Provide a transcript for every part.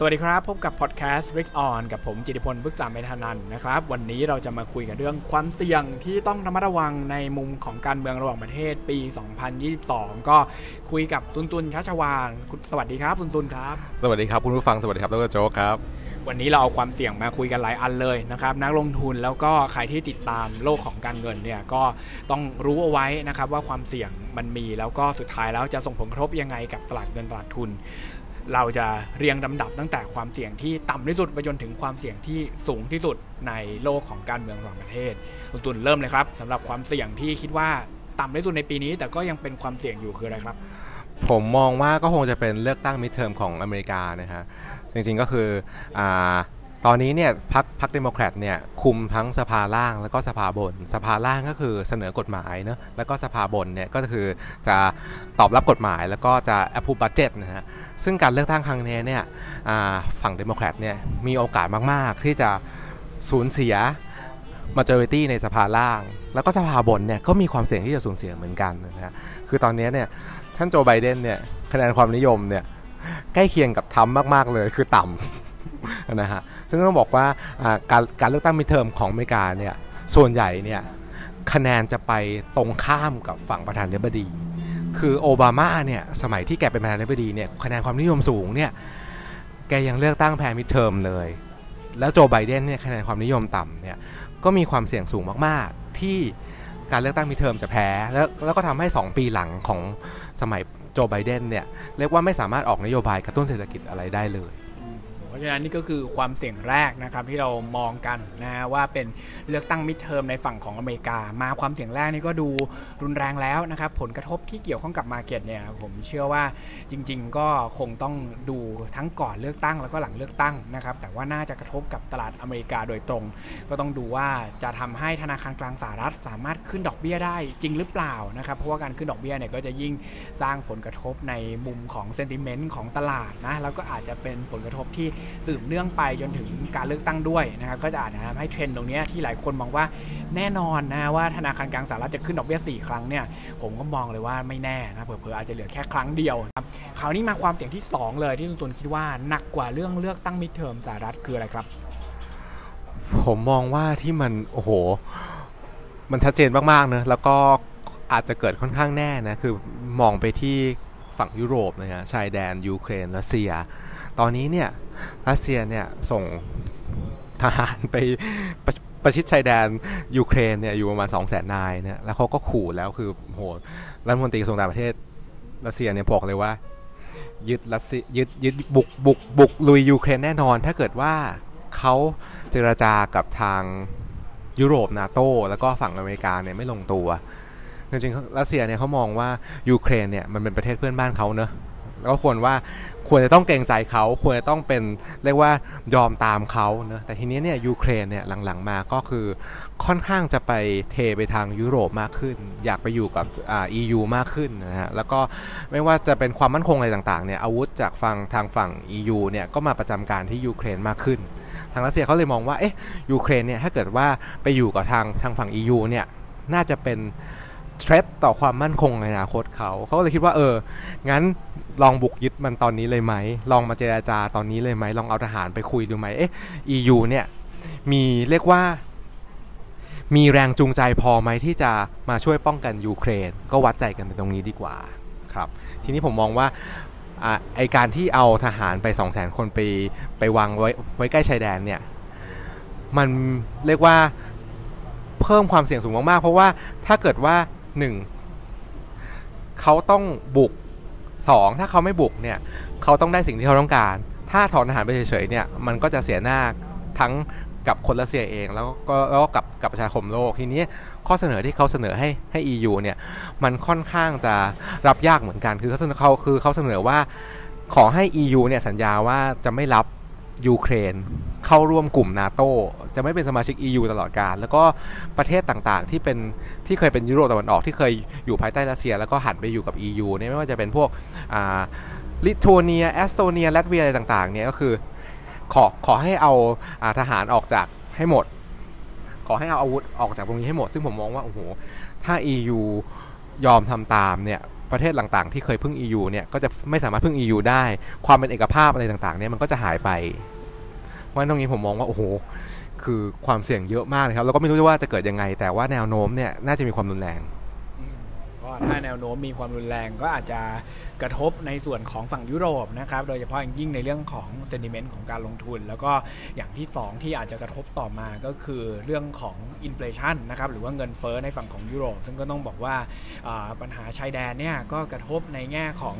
สวัสดีครับ พบกับพอดแคสต์ Risk On กับผมจิติพลพึกษาเมธานันนะครับ วันนี้เราจะมาคุยกันเรื่องความเสี่ยงที่ต้องระมัดระวังในมุมของการเมืองระหว่างประเทศปี 2022 ก็คุยกับตุนตุนชัชวานสวัสดีครับตุนตุนครับ สวัสดีครับคุณผู้ฟังสวัสดีครับดรโจ๊กครับ วันนี้เราเอาความเสี่ยงมาคุยกันหลายอันเลยนะครับ นักลงทุนแล้วก็ใครที่ติดตามโลกของการเงินเนี่ยก็ต้องรู้เอาไว้นะครับว่าความเสี่ยงมันมีแล้วก็สุดท้ายแล้วจะส่งผลกระทบยังไงกับตลาดเงินตลาดทุน เราจะเรียงลำดับตั้งแต่ความเสี่ยงที่ต่ำที่สุดไปจนถึงความเสี่ยงที่สูงที่สุดในโลกของการเมืองระหว่างประเทศคุณตุนเริ่มเลยครับสำหรับความเสี่ยงที่คิดว่าต่ำที่สุดในปีนี้ แต่ก็ยังเป็นความเสี่ยงอยู่คืออะไรครับ ผมมองว่าก็คงจะเป็นเลือกตั้งมิดเทอมของอเมริกานะฮะจริงๆก็คืออา ตอนนี้เนี่ยพรรคพรรคเดโมแครตเนี่ยคุมทั้งสภาล่างแล้วก็สภาบน สภาล่างก็คือเสนอกฎหมายเนอะแล้วก็สภาบนเนี่ยก็คือจะตอบรับกฎหมาย แล้วก็จะ approve budget นะฮะซึ่งการเลือกตั้งครั้งนี้เนี่ยฝั่งเดโมแครตเนี่ยมีโอกาสมาก ๆ ที่จะสูญเสีย majority ในสภาล่าง แล้วก็สภาบนเนี่ยก็มีความเสี่ยงที่จะสูญเสียเหมือนกันนะฮะคือตอนนี้เนี่ยท่านโจไบเดนเนี่ยคะแนนความนิยมเนี่ยใกล้เคียงกับทรัมป์มาก ๆ เลยคือต่ำ นะฮะซึ่งต้องบอกว่าการการเลือกตั้ง midterm ของอเมริกาเนี่ยส่วนใหญ่เนี่ยคะแนนจะไปตรงข้ามกับฝั่งประธานาธิบดี คือโอบามาเนี่ยสมัยที่แกเป็นประธานาธิบดีเนี่ยคะแนนความนิยมสูงเนี่ยแกยังเลือกตั้งแพ้มิดเทอมเลย แล้วโจไบเดนเนี่ยคะแนนความนิยมต่ำเนี่ยก็มีความเสี่ยงสูงมาก ๆ ที่การเลือกตั้งมิดเทอมจะแพ้ แล้วแล้วก็ทำให้ 2 ปีหลังของสมัยโจไบเดนเนี่ยเรียกว่าไม่สามารถออกนโยบายกระตุ้นเศรษฐกิจอะไรได้เลย เพราะฉะนั้นนี่ก็คือความเสี่ยงแรกนะครับที่เรามองกันนะว่าเป็นเลือกตั้งมิดเทอมในฝั่งของอเมริกา มาความเสี่ยงแรกนี่ก็ดูรุนแรงแล้วนะครับผลกระทบที่เกี่ยวข้องกับมาเก็ตเนี่ยผมเชื่อว่าจริง ๆ ก็คงต้องดูทั้งก่อนเลือกตั้งแล้วก็หลังเลือกตั้งนะครับแต่ว่าน่าจะกระทบกับตลาดอเมริกาโดยตรง ก็ต้องดูว่าจะทำให้ธนาคารกลางสหรัฐสามารถขึ้นดอกเบี้ยได้จริงหรือเปล่านะครับเพราะว่าการขึ้นดอกเบี้ยเนี่ยก็จะยิ่งสร้างผลกระทบในมุมของเซนติเมนต์ของตลาดนะแล้วก็อาจจะเป็นผลกระทบที่สืบเนื่องไปจนถึงการเลือกตั้งด้วยนะครับก็จะอาจจะทำให้เทรนด์ตรงนี้ที่หลายคนมองว่าแน่นอนนะว่าธนาคารกลางสหรัฐจะขึ้นดอกเบี้ย4ครั้งเนี่ยผมก็มองเลยว่าไม่แน่นะเผลอๆอาจจะเหลือแค่ครั้งเดียวครับคราวนี้มาความเสี่ยงที่ 2 เลยที่ตุนคิดว่าหนักกว่าเรื่องเลือกตั้งมิดเทอมสหรัฐคืออะไรครับ ผมมองว่าที่มันโอ้โห มันชัดเจนมากๆเนอะแล้วก็อาจจะเกิดค่อนข้างแน่นะคือมองไปที่ฝั่งยุโรปนะฮะชายแดนยูเครนรัสเซีย ตอนนี้เนี่ยรัสเซียเนี่ยส่งทหารไปประประชิดชายแดนยูเครนเนี่ยอยู่ประมาณ2 0 0 0 0 0นายเนี่ยแล้วเขาก็ขู่แล้วคือโหรัฐมนตรีกระทรวงต่างประเทศรัสเซียเนี่ยบอกเลยว่า ยึดรัสเซียยึดยึดบุกบุกบุกลุยยูเครนแน่นอน ถ้าเกิดว่าเขาเจรจากับทางยุโรปนาโตแล้วก็ฝั่งอเมริกาเนี่ยไม่ลงตัวจริงๆรัสเซียเนี่ยเขามองว่ายูเครนเนี่ยมันเป็นประเทศเพื่อนบ้านเขาเนอะ ก็ควรว่าควรจะต้องเกรงใจเขาควรจะต้องเป็นเรียกว่ายอมตามเขาเนะแต่ทีนี้เนี่ยยูเครนเนี่ยหลังๆมาก็คือค่อนข้างจะไปเทไปทางยุโรปมากขึ้น อยากไปอยู่กับอ่า EU มากขึ้นนะฮะแล้วก็ไม่ว่าจะเป็นความมั่นคงอะไรต่างๆเนี่ยอาวุธจากฝั่งทางฝั่ง EU เนี่ยก็มาประจำการที่ยูเครนมากขึ้น ทางรัสเซียเขาเลยมองว่าเอ๊ะยูเครนเนี่ยถ้าเกิดว่าไปอยู่กับทางทางฝั่ง EU เนี่ยน่าจะเป็น เทรดต่อความมั่นคงในอนาคตเขา เขาก็เลยคิดว่าเออ งั้นลองบุกยึดมันตอนนี้เลยไหม ลองมาเจราจาตอนนี้เลยไหม ลองเอาทหารไปคุยดูไหม เอ๊ะ EU เนี่ย มีเรียกว่า มีแรงจูงใจพอไหมที่จะมาช่วยป้องกันยูเครน ก็วัดใจกันในตรงนี้ดีกว่า ครับ ทีนี้ผมมองว่าอไอการที่เอาทหารไป 2 0 0 0 0 0 คนไปไปวางไว้ไว้ใกล้ชายแดนเนี่ย มันเรียกว่าเพิ่มความเสี่ยงสูงมากๆ เพราะว่าถ้าเกิดว่า หนึ่งเขาต้องบุกสองถ้าเขาไม่บุกเนี่ยเขาต้องได้สิ่งที่เขาต้องการ ถ้าถอนทหารไปเฉยๆเนี่ยมันก็จะเสียหน้าทั้งกับคนรัสเซียเองแล้วก็แล้วก็กับกับประชาคมโลกทีนี้ข้อเสนอที่เขาเสนอให้ให้ EU เนี่ยมันค่อนข้างจะรับยากเหมือนกันคือเขาเสนอเขาคือเขาเสนอว่าขอให้ EU เนี่ยสัญญาว่าจะไม่รับ ยูเครนเข้าร่วมกลุ่มนาโตจะไม่เป็นสมาชิก EU ตลอดกาลแล้วก็ประเทศต่างๆ ที่เป็นที่เคยเป็นยุโรปตะวันออกที่เคยอยู่ภายใต้รัสเซีย แล้วก็หันไปอยู่กับ EU เนี่ยไม่ว่าจะเป็นพวกลิทัวเนียแอสโตเนียลัตเวียอะไรต่างๆเนี่ยก็คือขอขอให้เอาอาทหารออกจากให้หมด ขอให้เอาอาวุธออกจากตรงนี้ให้หมด ซึ่งผมมองว่าโอ้โหถ้า EU ยอมทำตามเนี่ย ประเทศต่างๆ ที่เคยพึ่ง EU เนี่ยก็จะไม่สามารถพึ่ง EU ได้ ความเป็นเอกภาพอะไรต่างๆเนี่ยมันก็จะหายไปเพราะฉะนั้นตรงนี้ผมมองว่าโอ้โหคือความเสี่ยงเยอะมากเลยครับแล้วก็ไม่รู้ว่าจะเกิดยังไง แต่ว่าแนวโน้มเนี่ยน่าจะมีความรุนแรง ถ้าแนวโน้มมีความรุนแรงก็อาจจะกระทบในส่วนของฝั่งยุโรปนะครับ โดยเฉพาะอย่างยิ่งในเรื่องของเซนิเมนต์ของการลงทุน แล้วก็อย่างที่ 2 ที่อาจจะกระทบต่อมาก็คือเรื่องของอินฟลชันนะครับหรือว่าเงินเฟ้อในฝั่งของยุโรป ซึ่งก็ต้องบอกว่าอ่าปัญหาชายแดนเนี่ยก็กระทบในแง่ของ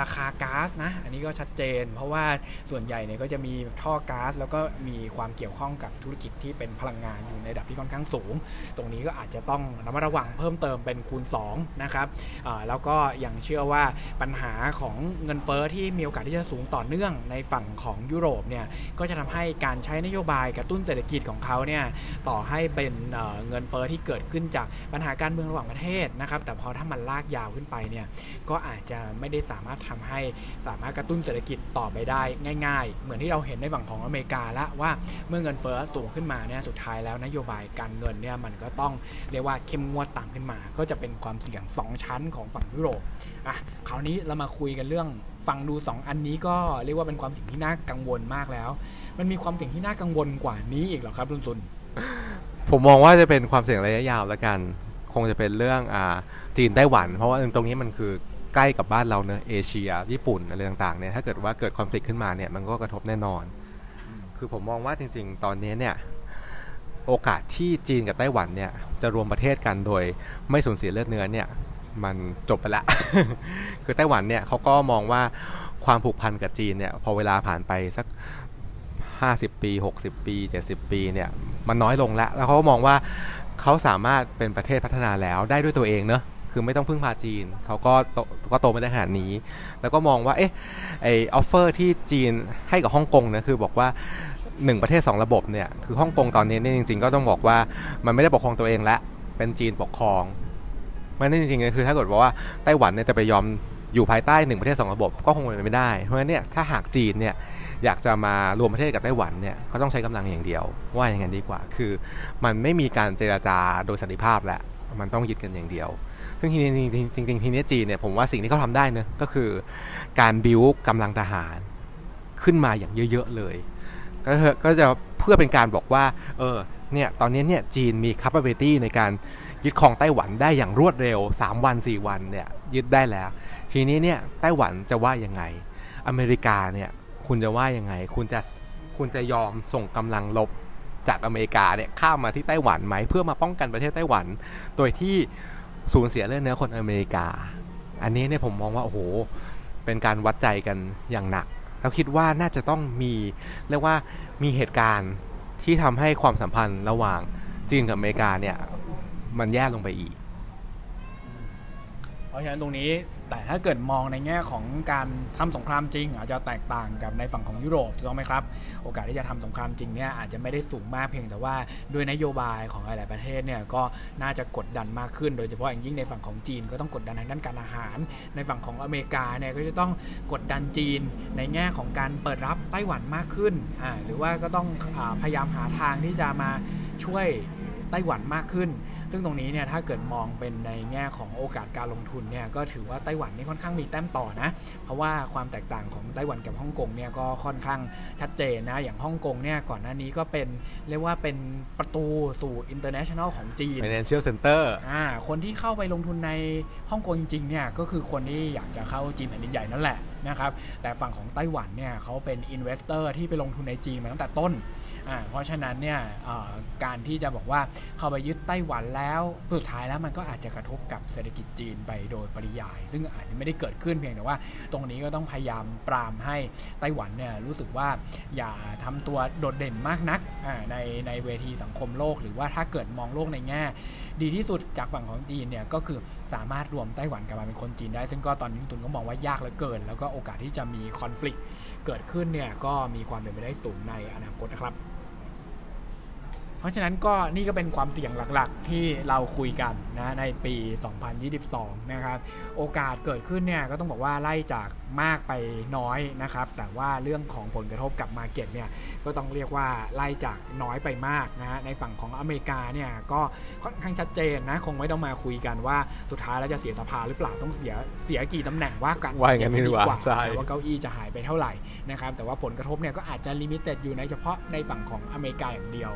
ราคาก๊าซนะอันนี้ก็ชัดเจน เพราะว่าส่วนใหญ่เนี่ยก็จะมีท่อก๊าซแล้วก็มีความเกี่ยวข้องกับธุรกิจที่เป็นพลังงานอยู่ในระดับที่ค่อนข้างสูง ตรงนี้ก็อาจจะต้องระมัดระวังเพิ่มเติมเป็นคูณ2นะครับอ่าแล้วก็ยังเชื่อว่าปัญหาของเงินเฟ้อที่มีโอกาสที่จะสูงต่อเนื่องในฝั่งของยุโรปเนี่ยก็จะทำให้การใช้นโยบายกระตุ้นเศรษฐกิจของเขาเนี่ยต่อให้เป็นเเงินเฟ้อที่เกิดขึ้นจากปัญหาการเมืองระหว่างประเทศนะครับแต่พอถ้ามันลากยาวขึ้นไปเนี่ยก็อาจจะไม่ได้สามารถทำให้สามารถกระตุ้นเศรษฐกิจต่อไปได้ง่าย ๆ เหมือนที่เราเห็นในฝั่งของอเมริกาละว่าเมื่อเงินเฟ้อสูงขึ้นมาเนี่ยสุดท้ายแล้วนโยบายการเงินเนี่ยมันก็ต้องเรียกว่าเข้มงวดตามขึ้นมา ก็จะเป็นความเสี่ยง2ชั้นของฝั่งยุโรปอะคราวนี้เรามาคุยกันเรื่องฟังดู 2 อันนี้ก็เรียกว่าเป็นความสิ่งที่น่ากังวลมากแล้ว มันมีความสิ่งที่น่ากังวลกว่านี้อีกเหรอครับลุนซุนผมมองว่าจะเป็นความเสี่ยงระยะยาวแล้วกัน คงจะเป็นเรื่องอ่าจีนไต้หวัน เพราะว่าตรงนี้มันคือใกล้กับบ้านเราเนอะเอเชีย ญี่ปุ่นอะไรต่างๆเนี่ยถ้าเกิดว่าเกิดคอนฟ lict ขึ้นมาเนี่ยมันก็กระทบแน่นอน คือผมมองว่าจริง ๆ ตอนนี้เนี่ยโอกาสที่จีนกับไต้หวันเนี่ยจะรวมประเทศกันโดยไม่สูญเสียเลือดเนื้อเนี่ย มันจบไปละ คือไต้หวันเนี่ยเขาก็มองว่าความผูกพันกับจีนเนี่ยพอเวลาผ่านไปสัก 50 ปี 60 ปี 70 ปีเนี่ยมันน้อยลงแล้ว แล้วเขาก็มองว่าเขาสามารถเป็นประเทศพัฒนาแล้วได้ด้วยตัวเองเนอะคือไม่ต้องพึ่งพาจีน เขาก็โตก็โตไม่ได้ขนาดนี้ แล้วก็มองว่า เอ๊ะ ไอ offer ที่จีนให้กับฮ่องกงเนี่ยคือบอกว่า 1 ประเทศ 2 ระบบเนี่ย คือฮ่องกงตอนนี้เนี่ยจริง ๆ ก็ต้องบอกว่ามันไม่ได้ปกครองตัวเองแล้ว เป็นจีนปกครอง ไม่ได้จริงๆก็คือถ้าเกิดว่าไต้หวันเนี่ยจะไปยอมอยู่ภายใต้หนึ่งประเทศสองระบบก็คงเป็นไปไม่ได้ เพราะฉะนั้นเนี่ยถ้าหากจีนเนี่ยอยากจะมารวมประเทศกับไต้หวันเนี่ยเขาต้องใช้กำลังอย่างเดียว ว่าอย่างนั้นดีกว่า คือ มันไม่มีการเจราจาโดยสันติภาพแหละมันต้องยึดกันอย่างเดียว ซึ่งทีนี้จริงๆจริงทีนี้จีนเนี่ยผมว่าสิ่งที่เขาทำได้เนะก็คือการบิวกำลังทหารขึ้นมาอย่างเยอะๆเลย ก็ก็จะเพื่อเป็นการบอกว่าเออเนี่ยตอนนี้เนี่ยจีนมี capability ในการ ยึดครองไต้หวันได้อย่างรวดเร็ว 3 วัน 4 วันเนี่ยยึดได้แล้ว ทีนี้เนี่ยไต้หวันจะว่ายังไง อเมริกาเนี่ยคุณจะว่ายังไง คุณจะคุณจะยอมส่งกำลังลบจากอเมริกาเนี่ยข้ามมาที่ไต้หวันไหมเพื่อมาป้องกันประเทศไต้หวัน โดยที่สูญเสียเลือดเนื้อคนอเมริกา อันนี้เนี่ยผมมองว่าโอ้โหเป็นการวัดใจกันอย่างหนัก แล้วคิดว่าน่าจะต้องมีเรียกว่ามีเหตุการณ์ที่ทำให้ความสัมพันธ์ระหว่างจีนกับอเมริกาเนี่ย มันแย่ลงไปอีก เพราะฉะนั้นตรงนี้แต่ถ้าเกิดมองในแง่ของการทำสงครามจริง อาจจะแตกต่างกับในฝั่งของยุโรปถูกต้องไหมครับ โอกาสที่จะทำสงครามจริงเนี่ยอาจจะไม่ได้สูงมากเพียงแต่ว่าด้วยนโยบายของหลายๆประเทศเนี่ยก็น่าจะกดดันมากขึ้น โดยเฉพาะอย่างยิ่งในฝั่งของจีนก็ต้องกดดันทางด้านการอาหาร ในฝั่งของอเมริกาเนี่ยก็จะต้องกดดันจีน ในแง่ของการเปิดรับไต้หวันมากขึ้นอ่าหรือว่าก็ต้องอพยายามหาทางที่จะมาช่วยไต้หวันมากขึ้น ซึ่งตรงนี้เนี่ยถ้าเกิดมองเป็นในแง่ของโอกาสการลงทุนเนี่ยก็ถือว่าไต้หวันนี่ค่อนข้างมีแต้มต่อนะ เพราะว่าความแตกต่างของไต้หวันกับฮ่องกงเนี่ยก็ค่อนข้างชัดเจนนะ อย่างฮ่องกงเนี่ยก่อนหน้านี้ก็เป็นเรียกว่าเป็นประตูสู่ international ของจีน Financial Center อ่าคนที่เข้าไปลงทุนในฮ่องกงจริงๆเนี่ยก็คือคนที่อยากจะเข้าจีนแผ่นดินใหญ่นั่นแหละ นะครับแต่ฝั่งของไต้หวันเนี่ยเขาเป็น investor ที่ไปลงทุนในจีนมาตั้งแต่ต้นอ่าเพราะฉะนั้นเนี่ยการที่จะบอกว่าเข้าไปยึดไต้หวันแล้วสุดท้ายแล้วมันก็อาจจะกระทบกับเศรษฐกิจจีนไปโดยปริยาย ซึ่งอาจจะไม่ได้เกิดขึ้นเพียงแต่ว่า ตรงนี้ก็ต้องพยายามปรามให้ไต้หวันเนี่ยรู้สึกว่าอย่าทำตัวโดดเด่นมากนักในในเวทีสังคมโลก หรือว่าถ้าเกิดมองโลกในแง่ ดีที่สุดจากฝั่งของจีนเนี่ยก็คือสามารถรวมไต้หวันกลับมาเป็นคนจีนได้ ซึ่งก็ตอนนี้ตุนก็มองว่ายากเหลือเกิน แล้วก็โอกาสที่จะมีคอน FLICT เกิดขึ้นเนี่ยก็มีความเป็นไปได้สูงในอนาคตนะครับ เพราะฉะนั้นก็นี่ก็เป็นความเสี่ยงหลักๆ ที่เราคุยกันนะในปี 2022 นะครับ โอกาสเกิดขึ้นเนี่ยก็ต้องบอกว่าไล่จากมากไปน้อยนะครับ แต่ว่าเรื่องของผลกระทบกับ market เนี่ยก็ต้องเรียกว่าไล่จากน้อยไปมากนะฮะในฝั่งของอเมริกาเนี่ยก็ค่อนข้างชัดเจนนะคงไม่ต้องมาคุยกันว่าสุดท้ายแล้วจะเสียสภาหรือเปล่าต้องเสียเสียกี่ตำแหน่งว่ากันว่าอย่างนั้นดีกว่าใช่ว่าเก้าอี้จะหายไปเท่าไหร่นะครับแต่ว่าผลกระทบเนี่ยก็อาจจะ limited อยู่ในเฉพาะในฝั่งของอเมริกาอย่างเดียว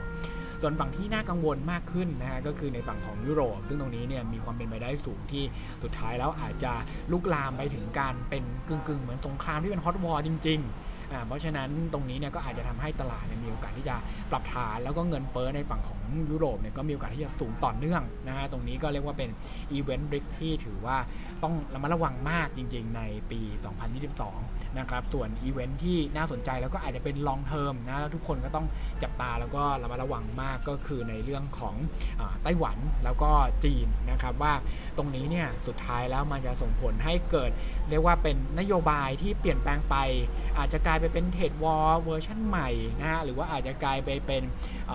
ส่วนฝั่งที่น่ากังวลมากขึ้นนะฮะก็คือในฝั่งของยุโรป ซึ่งตรงนี้เนี่ยมีความเป็นไปได้สูงที่สุดท้ายแล้วอาจจะลุกลามไปถึงการเป็นกึ่งๆ เหมือนสงครามที่เป็น hot war จริง ๆ เพราะฉะนั้นตรงนี้เนี่ยก็อาจจะทำให้ตลาดมีโอกาสที่จะปรับฐาน แล้วก็เงินเฟ้อในฝั่งของยุโรปเนี่ยก็มีโอกาสที่จะสูงต่อเนื่องนะฮะตรงนี้ก็เรียกว่าเป็น event risk ที่ถือว่าต้องระมัดระวังมากจริง ๆ ในปี 2022 นะครับ ส่วนอีเวนต์ที่น่าสนใจแล้วก็อาจจะเป็น long term นะแล้วทุกคนก็ต้องจับตาแล้วก็ระมัดระวังมากก็คือในเรื่องของอไต้หวันแล้วก็จีนนะครับว่าตรงนี้เนี่ยสุดท้ายแล้วมันจะส่งผลให้เกิด เรียกว่าเป็นนโยบายที่เปลี่ยนแปลงไปอาจจะกลายไปเป็น trade war เวอร์ชันใหม่นะฮะหรือว่าอาจจะกลายไปเป็นเ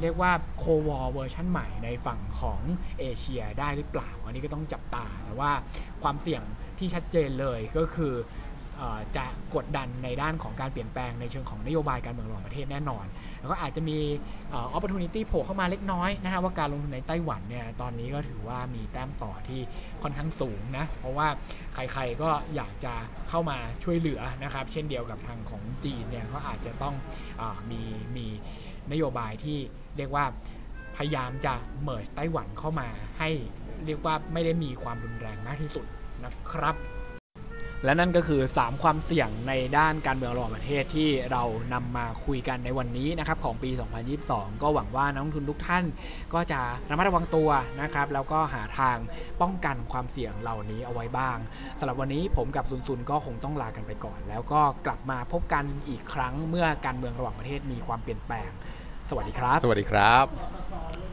เรียกว่า cold war เวอร์ชันใหม่ในฝั่งของเอเชียได้หรือเปล่า อันนี้ก็ต้องจับตาแต่ว่าความเสี่ยงที่ชัดเจนเลยก็คือ จะกดดันในด้านของการเปลี่ยนแปลงในเชิงของนโยบายการเมืองระหว่างประเทศแน่นอน แล้วก็อาจจะมีเอ่อ opportunity โผล่เข้ามาเล็กน้อยนะฮะว่าการลงทุนในไต้หวันเนี่ยตอนนี้ก็ถือว่ามีแต้มต่อที่ค่อนข้างสูงนะ เพราะว่าใครๆก็อยากจะเข้ามาช่วยเหลือนะครับ เช่นเดียวกับทางของจีนเนี่ยก็อาจจะต้องอมีมีนโยบายที่เรียกว่าพยายามจะเมิร์ไต้หวันเข้ามาให้เรียกว่าไม่ได้มีความรุนแรงมากที่สุดนะครับ และนั่นก็คือ 3 ความเสี่ยงในด้านการเมืองระหว่างประเทศที่เรานำมาคุยกันในวันนี้นะครับของปี 2022 ก็หวังว่านักลงทุนทุกท่านก็จะระมัดระวังตัวนะครับแล้วก็หาทางป้องกันความเสี่ยงเหล่านี้เอาไว้บ้างสำหรับวันนี้ผมกับซุนซุนก็คงต้องลากันไปก่อน แล้วก็กลับมาพบกันอีกครั้งเมื่อการเมืองระหว่างประเทศมีความเปลี่ยนแปลง สวัสดีครับ สวัสดีครับ